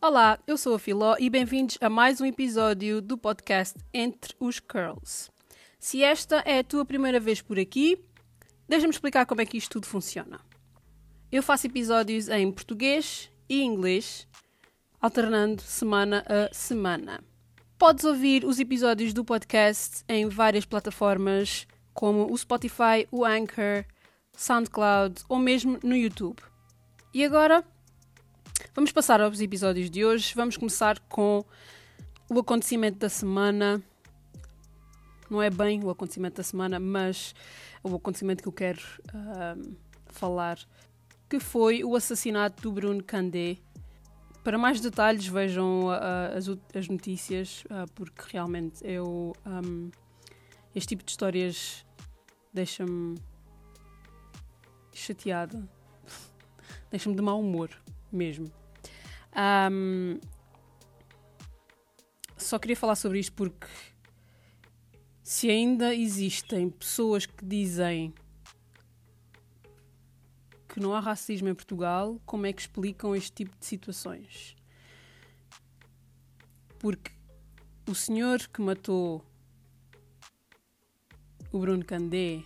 Olá, eu sou a Filó e bem-vindos a mais um episódio do podcast Entre os Curls. Se esta é a tua primeira vez por aqui, deixa-me explicar como é que isto tudo funciona. Eu faço episódios em português e inglês, alternando semana a semana. Podes ouvir os episódios do podcast em várias plataformas, como o Spotify, o Anchor, SoundCloud ou mesmo no YouTube. E agora Vamos passar aos episódios de hoje. Vamos começar com o acontecimento da semana. Não é bem o acontecimento da semana, mas o acontecimento que eu quero uh, falar, que foi o assassinato do Bruno Candé. Para mais detalhes, vejam uh, as, as, notícias, uh, porque realmente eu. Um, este tipo de histórias deixa-me chateada, deixa-me de mau humor mesmo. Um, só queria falar sobre isto porque se ainda existem pessoas que dizem que não há racismo em Portugal, como é que explicam este tipo de situações? Porque o senhor que matou o Bruno Candé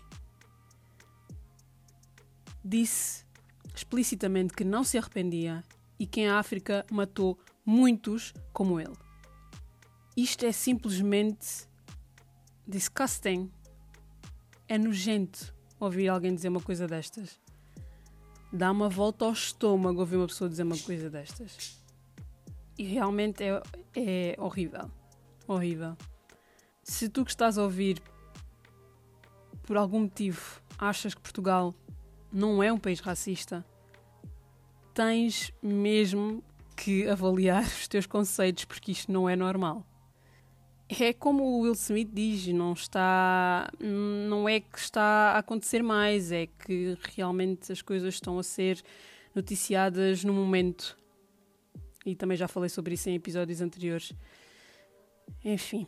disse explicitamente que não se arrependia e que em África matou muitos como ele. Isto é simplesmente disgusting. É nojento ouvir alguém dizer uma coisa destas. Dá uma volta ao estômago ouvir uma pessoa dizer uma coisa destas. E realmente é, é horrível. Horrível. Se tu que estás a ouvir, por algum motivo, achas que Portugal não é um país racista, tens mesmo que avaliar os teus conceitos, porque isto não é normal. É como o Will Smith diz, não está, não é que está a acontecer mais, é que realmente as coisas estão a ser noticiadas no momento. E também já falei sobre isso em episódios anteriores. Enfim,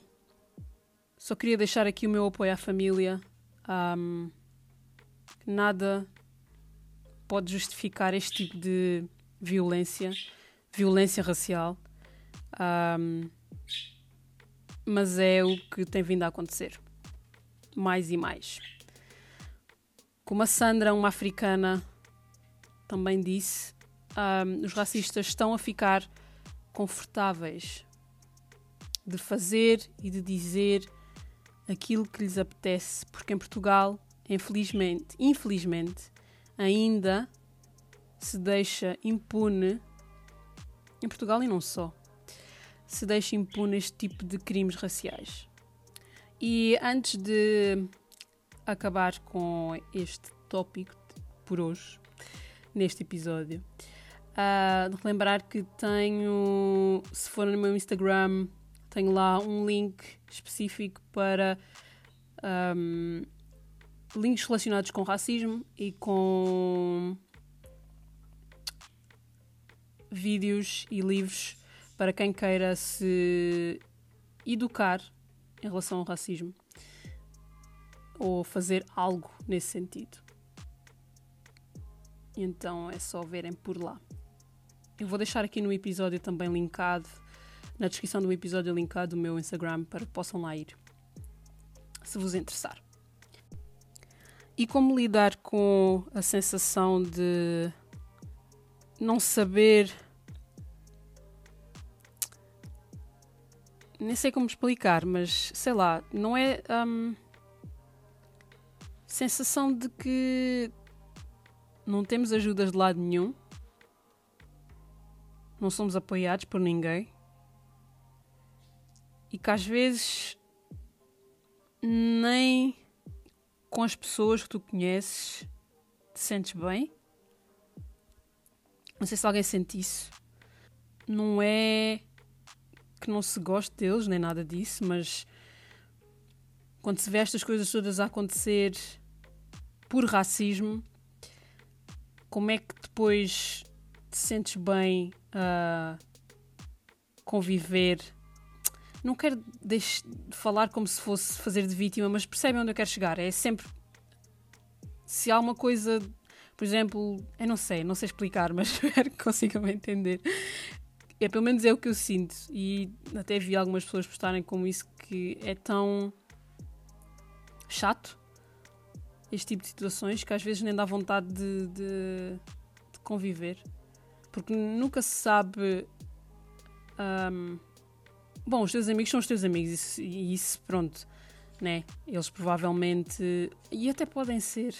só queria deixar aqui o meu apoio à família. Um, nada pode justificar este tipo de violência, violência racial. Um, mas é o que tem vindo a acontecer. Mais e mais. Como a Sandra, uma africana, também disse, um, os racistas estão a ficar confortáveis de fazer e de dizer aquilo que lhes apetece, porque em Portugal, infelizmente, infelizmente, ainda se deixa impune, em Portugal e não só, se deixa impune este tipo de crimes raciais. E antes de acabar com este tópico por hoje, neste episódio, uh, relembrar que tenho, se for no meu Instagram, tenho lá um link específico para um, links relacionados com racismo e com vídeos e livros para quem queira se educar em relação ao racismo ou fazer algo nesse sentido. Então é só verem por lá. Eu vou deixar aqui no episódio também linkado, na descrição do episódio linkado o meu Instagram para que possam lá ir, se vos interessar. E como lidar com a sensação de não saber. Nem sei como explicar, mas sei lá, não é. Um, sensação de que não temos ajudas de lado nenhum, não somos apoiados por ninguém e que às vezes nem com as pessoas que tu conheces, te sentes bem? Não sei se alguém sente isso. Não é que não se goste deles, nem nada disso, mas quando se vê estas coisas todas a acontecer por racismo, como é que depois te sentes bem a conviver não quero falar como se fosse fazer de vítima, mas percebem onde eu quero chegar. É sempre. Se há uma coisa. Por exemplo, eu não sei, não sei explicar, mas espero que consigam entender. É, pelo menos é o que eu sinto. E até vi algumas pessoas postarem como isso que é tão chato este tipo de situações que às vezes nem dá vontade de, de, de conviver. Porque nunca se sabe. Um, bom, os teus amigos são os teus amigos, e isso, isso, pronto, né? Eles provavelmente. E até podem ser.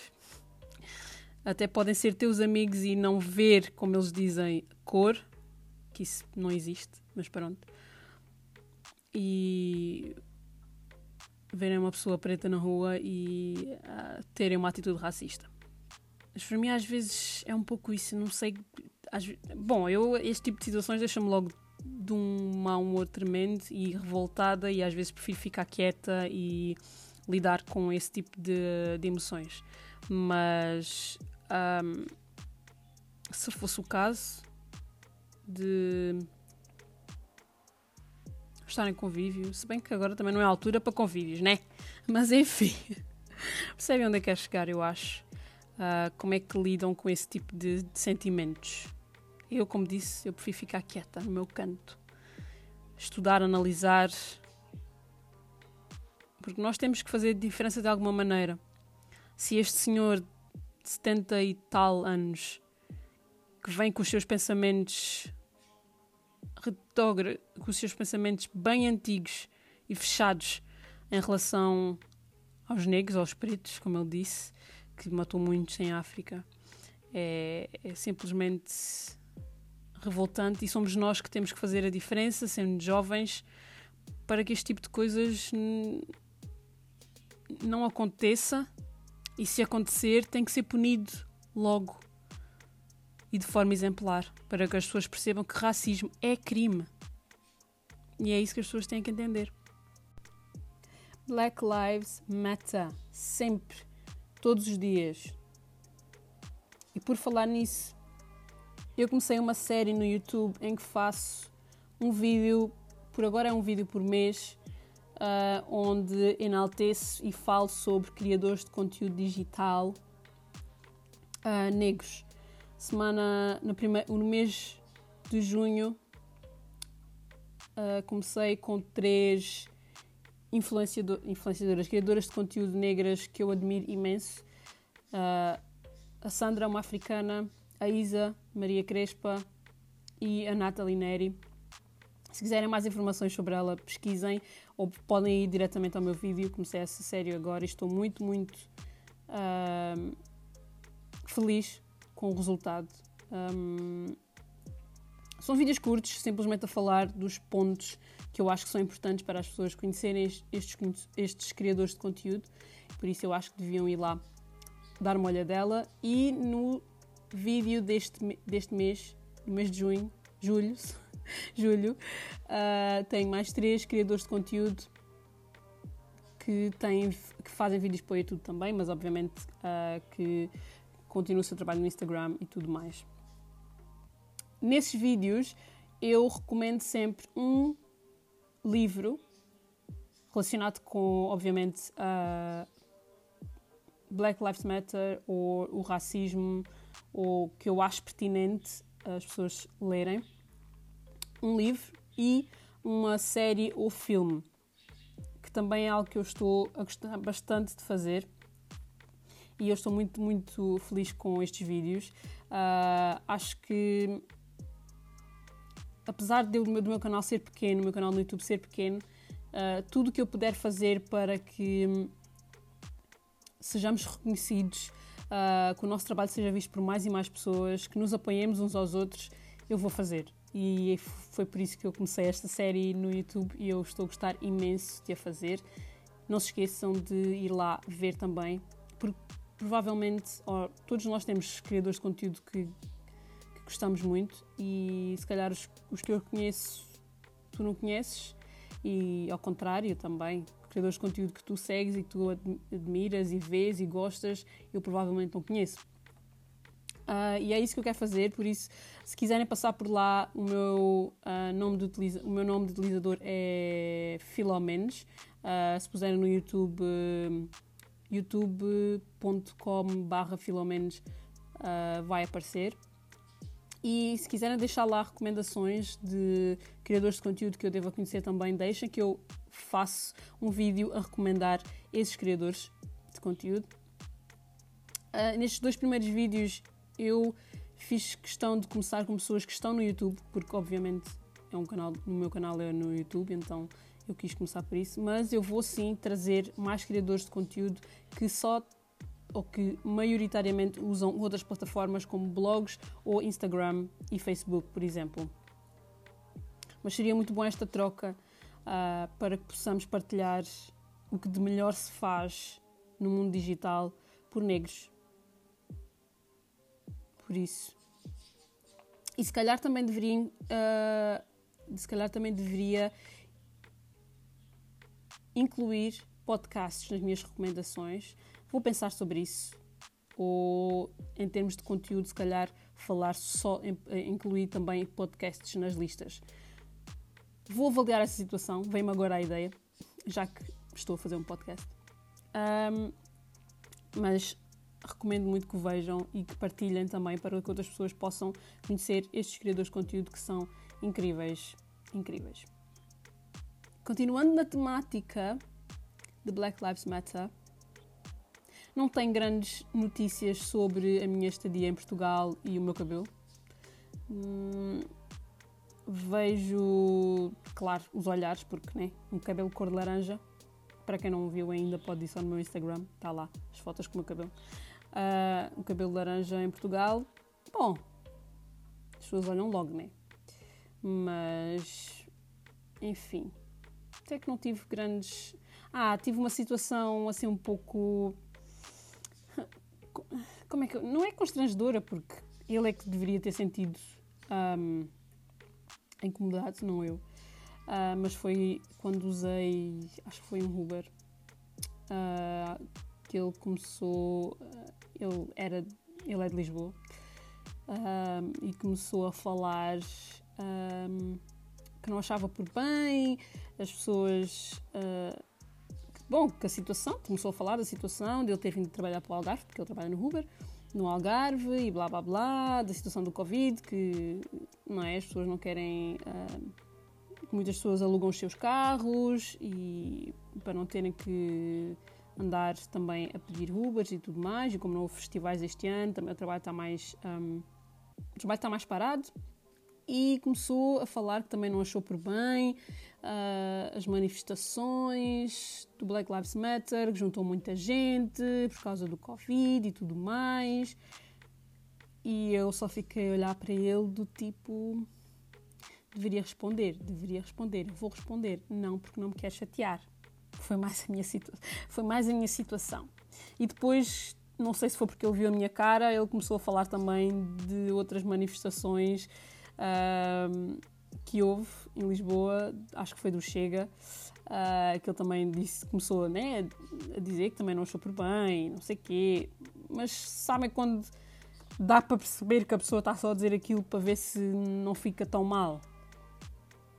Até podem ser teus amigos e não ver, como eles dizem, cor, que isso não existe, mas pronto. E verem uma pessoa preta na rua e uh, terem uma atitude racista. Mas para mim às vezes é um pouco isso, não sei. Às, bom, eu este tipo de situações deixa-me logo de um mau humor tremendo e revoltada e às vezes prefiro ficar quieta e lidar com esse tipo de, de emoções. Mas um, se fosse o caso de estar em convívio, se bem que agora também não é a altura para convívios, né? Mas enfim, percebem onde é que quer chegar, eu acho. Uh, como é que lidam com esse tipo de, de, sentimentos? Eu, como disse, eu prefiro ficar quieta no meu canto, estudar, analisar, porque nós temos que fazer diferença de alguma maneira. Se este senhor de 70 e tal anos que vem com os seus pensamentos retrógrado, com os seus pensamentos bem antigos e fechados em relação aos negros, aos pretos, como ele disse, que matou muitos em África. É, é simplesmente revoltante e somos nós que temos que fazer a diferença, sendo jovens, para que este tipo de coisas não aconteça e se acontecer tem que ser punido logo e de forma exemplar, para que as pessoas percebam que racismo é crime. E é isso que as pessoas têm que entender. Black Lives Matter. Sempre. Todos os dias. E por falar nisso, eu comecei uma série no YouTube em que faço um vídeo, por agora é um vídeo por mês, uh, onde enalteço e falo sobre criadores de conteúdo digital uh, negros semana, no, primeiro, no mês de junho, uh, comecei com três influenciador, influenciadoras, criadoras de conteúdo negras que eu admiro imenso. A Sandra, uma africana, a Isa, Maria Crespa e a Nathalie Neri. Se quiserem mais informações sobre ela, pesquisem ou podem ir diretamente ao meu vídeo. Comecei essa série agora e estou muito, muito uh, feliz com o resultado. Um, são vídeos curtos, simplesmente a falar dos pontos que eu acho que são importantes para as pessoas conhecerem estes, estes criadores de conteúdo. Por isso eu acho que deviam ir lá dar uma olhadela. E no vídeo deste, deste mês, no mês de junho, julho, julho uh, tenho mais três criadores de conteúdo que, têm, que fazem vídeos para o YouTube também, mas obviamente uh, que continua o seu trabalho no Instagram e tudo mais. Nesses vídeos eu recomendo sempre um livro relacionado com, obviamente, uh, Black Lives Matter ou o racismo, ou que eu acho pertinente as pessoas lerem. Um livro e uma série ou filme, que também é algo que eu estou a gostar bastante de fazer e eu estou muito, muito feliz com estes vídeos. Uh, acho que, apesar de, do meu canal ser pequeno, o meu canal no YouTube ser pequeno, uh, tudo o que eu puder fazer para que sejamos reconhecidos, uh, que o nosso trabalho seja visto por mais e mais pessoas, que nos apoiemos uns aos outros, eu vou fazer. E foi por isso que eu comecei esta série no YouTube e eu estou a gostar imenso de a fazer. Não se esqueçam de ir lá ver também, porque provavelmente, oh, todos nós temos criadores de conteúdo que, que gostamos muito e se calhar os, os, que eu conheço tu não conheces e ao contrário também, criadores de conteúdo que tu segues e que tu admiras e vês e gostas, eu provavelmente não conheço. Uh, e é isso que eu quero fazer, por isso, se quiserem passar por lá, o meu, uh, nome, de utiliza o meu nome de utilizador é Filomenes. Uh, se puserem no YouTube youtube.com barra filomenos uh, vai aparecer. E se quiserem deixar lá recomendações de criadores de conteúdo que eu devo conhecer também, deixem que eu faço um vídeo a recomendar esses criadores de conteúdo. Uh, nestes dois primeiros vídeos eu fiz questão de começar com pessoas que estão no YouTube, porque obviamente é um canal, no meu canal é no YouTube, então eu quis começar por isso, mas eu vou sim trazer mais criadores de conteúdo que só ou que maioritariamente usam outras plataformas como blogs ou Instagram e Facebook, por exemplo. Mas seria muito bom esta troca uh, para que possamos partilhar o que de melhor se faz no mundo digital por negros. Por isso. E se calhar também deveria, uh, se calhar também deveria incluir podcasts nas minhas recomendações Vou pensar sobre isso. Ou, em termos de conteúdo, se calhar falar só, incluir também podcasts nas listas. Vou avaliar essa situação, vem-me agora a ideia, já que estou a fazer um podcast. Um, mas recomendo muito que vejam e que partilhem também para que outras pessoas possam conhecer estes criadores de conteúdo que são incríveis. Incríveis. Continuando na temática de Black Lives Matter, não tenho grandes notícias sobre a minha estadia em Portugal e o meu cabelo. Hum, vejo, claro, os olhares, porque né, um cabelo cor de laranja. Para quem não viu ainda, pode ir só no meu Instagram, está lá as fotos com o meu cabelo. Uh, um cabelo laranja em Portugal. Bom, as pessoas olham logo, né? Mas, enfim, até que não tive grandes. Ah, tive uma situação assim um pouco como é que. Não é constrangedora, porque ele é que deveria ter sentido um, incomodado, não eu. Uh, mas foi quando usei, acho que foi um Uber, uh, que ele começou. Uh, ele, era, ele é de Lisboa e começou a falar que não achava por bem, as pessoas bom, que a situação, começou a falar da situação de ele ter vindo trabalhar para o Algarve, porque ele trabalha no Uber, no Algarve e blá blá blá, da situação do Covid, que não é, as pessoas não querem. Uh, muitas pessoas alugam os seus carros e para não terem que andar também a pedir Ubers e tudo mais, e como não houve festivais este ano, também o trabalho está mais. Um, o trabalho está mais parado e começou a falar que também não achou por bem uh, as manifestações do Black Lives Matter, que juntou muita gente por causa do Covid e tudo mais. E eu só fiquei a olhar para ele do tipo. Deveria responder, deveria responder, vou responder. Não, porque não me quer chatear. Foi mais a minha, situa foi mais a minha situação. E depois, não sei se foi porque ele viu a minha cara, ele começou a falar também de outras manifestações que houve em Lisboa, acho que foi do Chega, uh, que ele também disse, começou né, a dizer que também não achou por bem, não sei o quê, mas sabem quando dá para perceber que a pessoa está só a dizer aquilo para ver se não fica tão mal.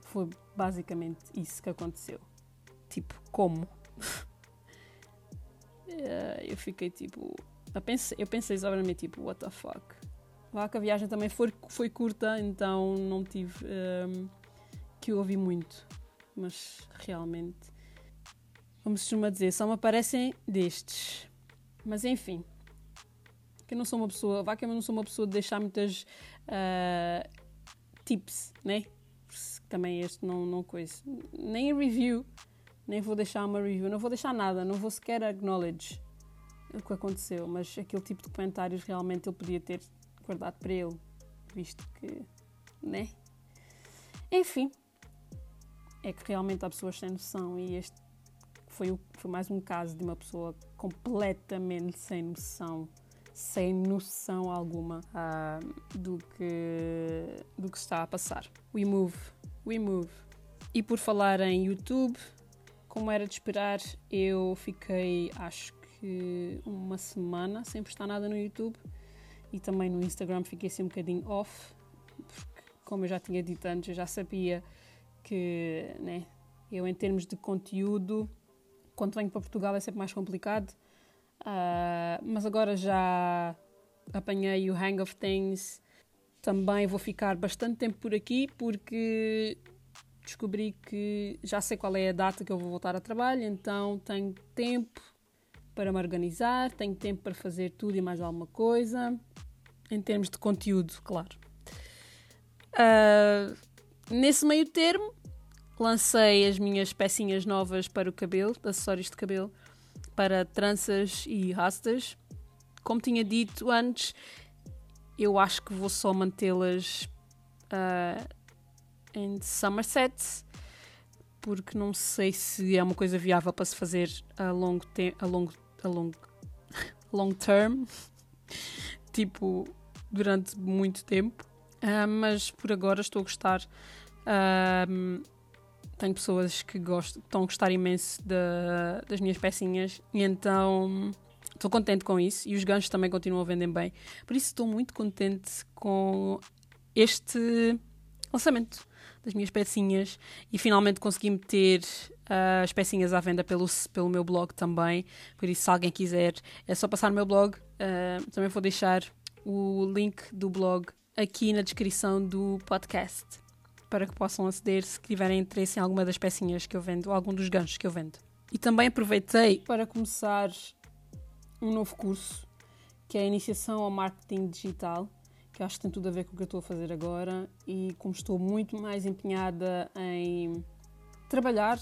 Foi basicamente isso que aconteceu. Tipo, como? uh, eu fiquei tipo. Eu pensei, eu pensei sobremente tipo, what the fuck? Lá que a viagem também foi, foi curta, então não tive um, que ouvir muito. Mas realmente, como se costuma dizer, só me aparecem destes. Mas enfim, que eu não sou uma pessoa, vá que eu não sou uma pessoa de deixar muitas uh, tips, né? Também este não, não coisa. Nem review, nem vou deixar uma review, não vou deixar nada, não vou sequer acknowledge o que aconteceu, mas aquele tipo de comentários realmente ele podia ter guardado para ele, visto que, né? Enfim, é que realmente há pessoas sem noção e este foi, foi mais um caso de uma pessoa completamente sem noção, sem noção alguma uh, do, que, do que está a passar. We move, we move. E por falar em YouTube, como era de esperar, eu fiquei, acho que uma semana sem postar nada no YouTube e também no Instagram fiquei assim um bocadinho off, porque, como eu já tinha dito antes, eu já sabia que, né, eu em termos de conteúdo, quando venho para Portugal é sempre mais complicado, uh, mas agora já apanhei o hang of things Também vou ficar bastante tempo por aqui porque descobri que já sei qual é a data que eu vou voltar a trabalho, então tenho tempo para me organizar, tenho tempo para fazer tudo e mais alguma coisa, em termos de conteúdo, claro. Uh, nesse meio termo, lancei as minhas pecinhas novas para o cabelo, acessórios de cabelo, para tranças e rastas. Como tinha dito antes, eu acho que vou só mantê-las uh, em Somerset, porque não sei se é uma coisa viável para se fazer a longo tempo, a longo, a longo, long term, tipo durante muito tempo. Uh, mas por agora estou a gostar. Uh, tenho pessoas que gostam, estão a gostar imenso das minhas pecinhas e então estou contente com isso. E os ganchos também continuam a vender bem. Por isso estou muito contente com este lançamento das minhas pecinhas e finalmente consegui meter uh, as pecinhas à venda pelo, pelo meu blog também. Por isso, se alguém quiser, é só passar no meu blog. Uh, também vou deixar o link do blog aqui na descrição do podcast para que possam aceder se tiverem interesse em alguma das pecinhas que eu vendo ou algum dos ganchos que eu vendo. E também aproveitei para começar um novo curso que é a Iniciação ao Marketing Digital que acho que tem tudo a ver com o que eu estou a fazer agora e como estou muito mais empenhada em trabalhar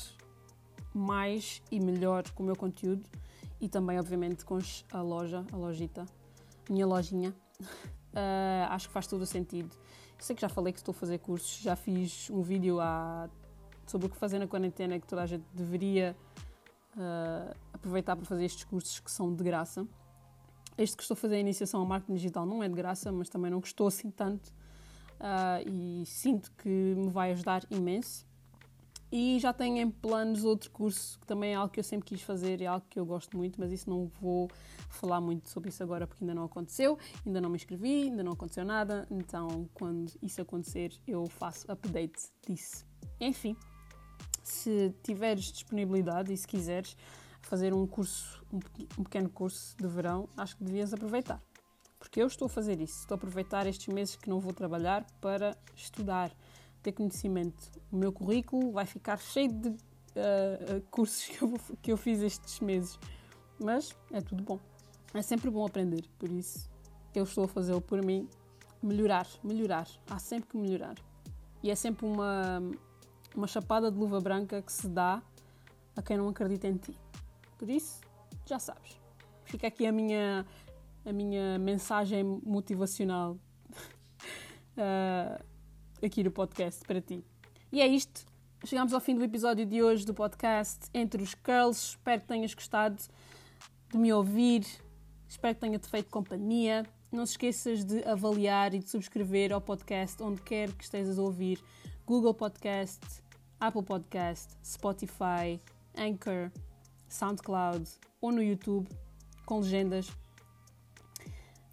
mais e melhor com o meu conteúdo e também, obviamente, com a loja, a lojita, a minha lojinha. Uh, acho que faz todo o sentido. Sei que já falei que estou a fazer cursos, já fiz um vídeo há, sobre o que fazer na quarentena que toda a gente deveria uh, aproveitar para fazer estes cursos que são de graça. Este que estou a fazer a iniciação ao marketing digital não é de graça, mas também não gostou assim tanto uh, e sinto que me vai ajudar imenso. E já tenho em planos outro curso que também é algo que eu sempre quis fazer, é algo que eu gosto muito, mas isso não vou falar muito sobre isso agora porque ainda não aconteceu, ainda não me inscrevi, ainda não aconteceu nada, então quando isso acontecer eu faço update disso. Enfim, se tiveres disponibilidade e se quiseres, fazer um curso, um, um pequeno curso de verão, acho que devias aproveitar. Porque eu estou a fazer isso, estou a aproveitar estes meses que não vou trabalhar para estudar, ter conhecimento. O meu currículo vai ficar cheio de uh, cursos que eu, que eu fiz estes meses. Mas é tudo bom. É sempre bom aprender, por isso eu estou a fazê-lo por mim. Melhorar, melhorar. Há sempre que melhorar. E é sempre uma, uma chapada de luva branca que se dá a quem não acredita em ti. Por isso, já sabes. Fica aqui a minha, a minha mensagem motivacional uh, aqui no podcast para ti. E é isto. Chegamos ao fim do episódio de hoje do podcast Entre os Curls. Espero que tenhas gostado de me ouvir. Espero que tenha-te feito companhia. Não se esqueças de avaliar e de subscrever ao podcast onde quer que estejas a ouvir. Google Podcast, Apple Podcast, Spotify, Anchor, SoundCloud ou no YouTube com legendas.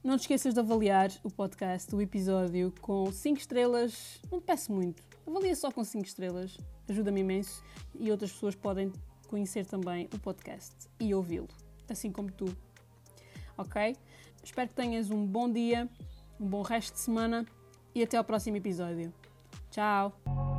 Não te esqueças de avaliar o podcast, o episódio, com 5 estrelas. Não te peço muito. Avalia só com 5 estrelas. Ajuda-me imenso e outras pessoas podem conhecer também o podcast e ouvi-lo, assim como tu. Ok? Espero que tenhas um bom dia, um bom resto de semana e até ao próximo episódio. Tchau!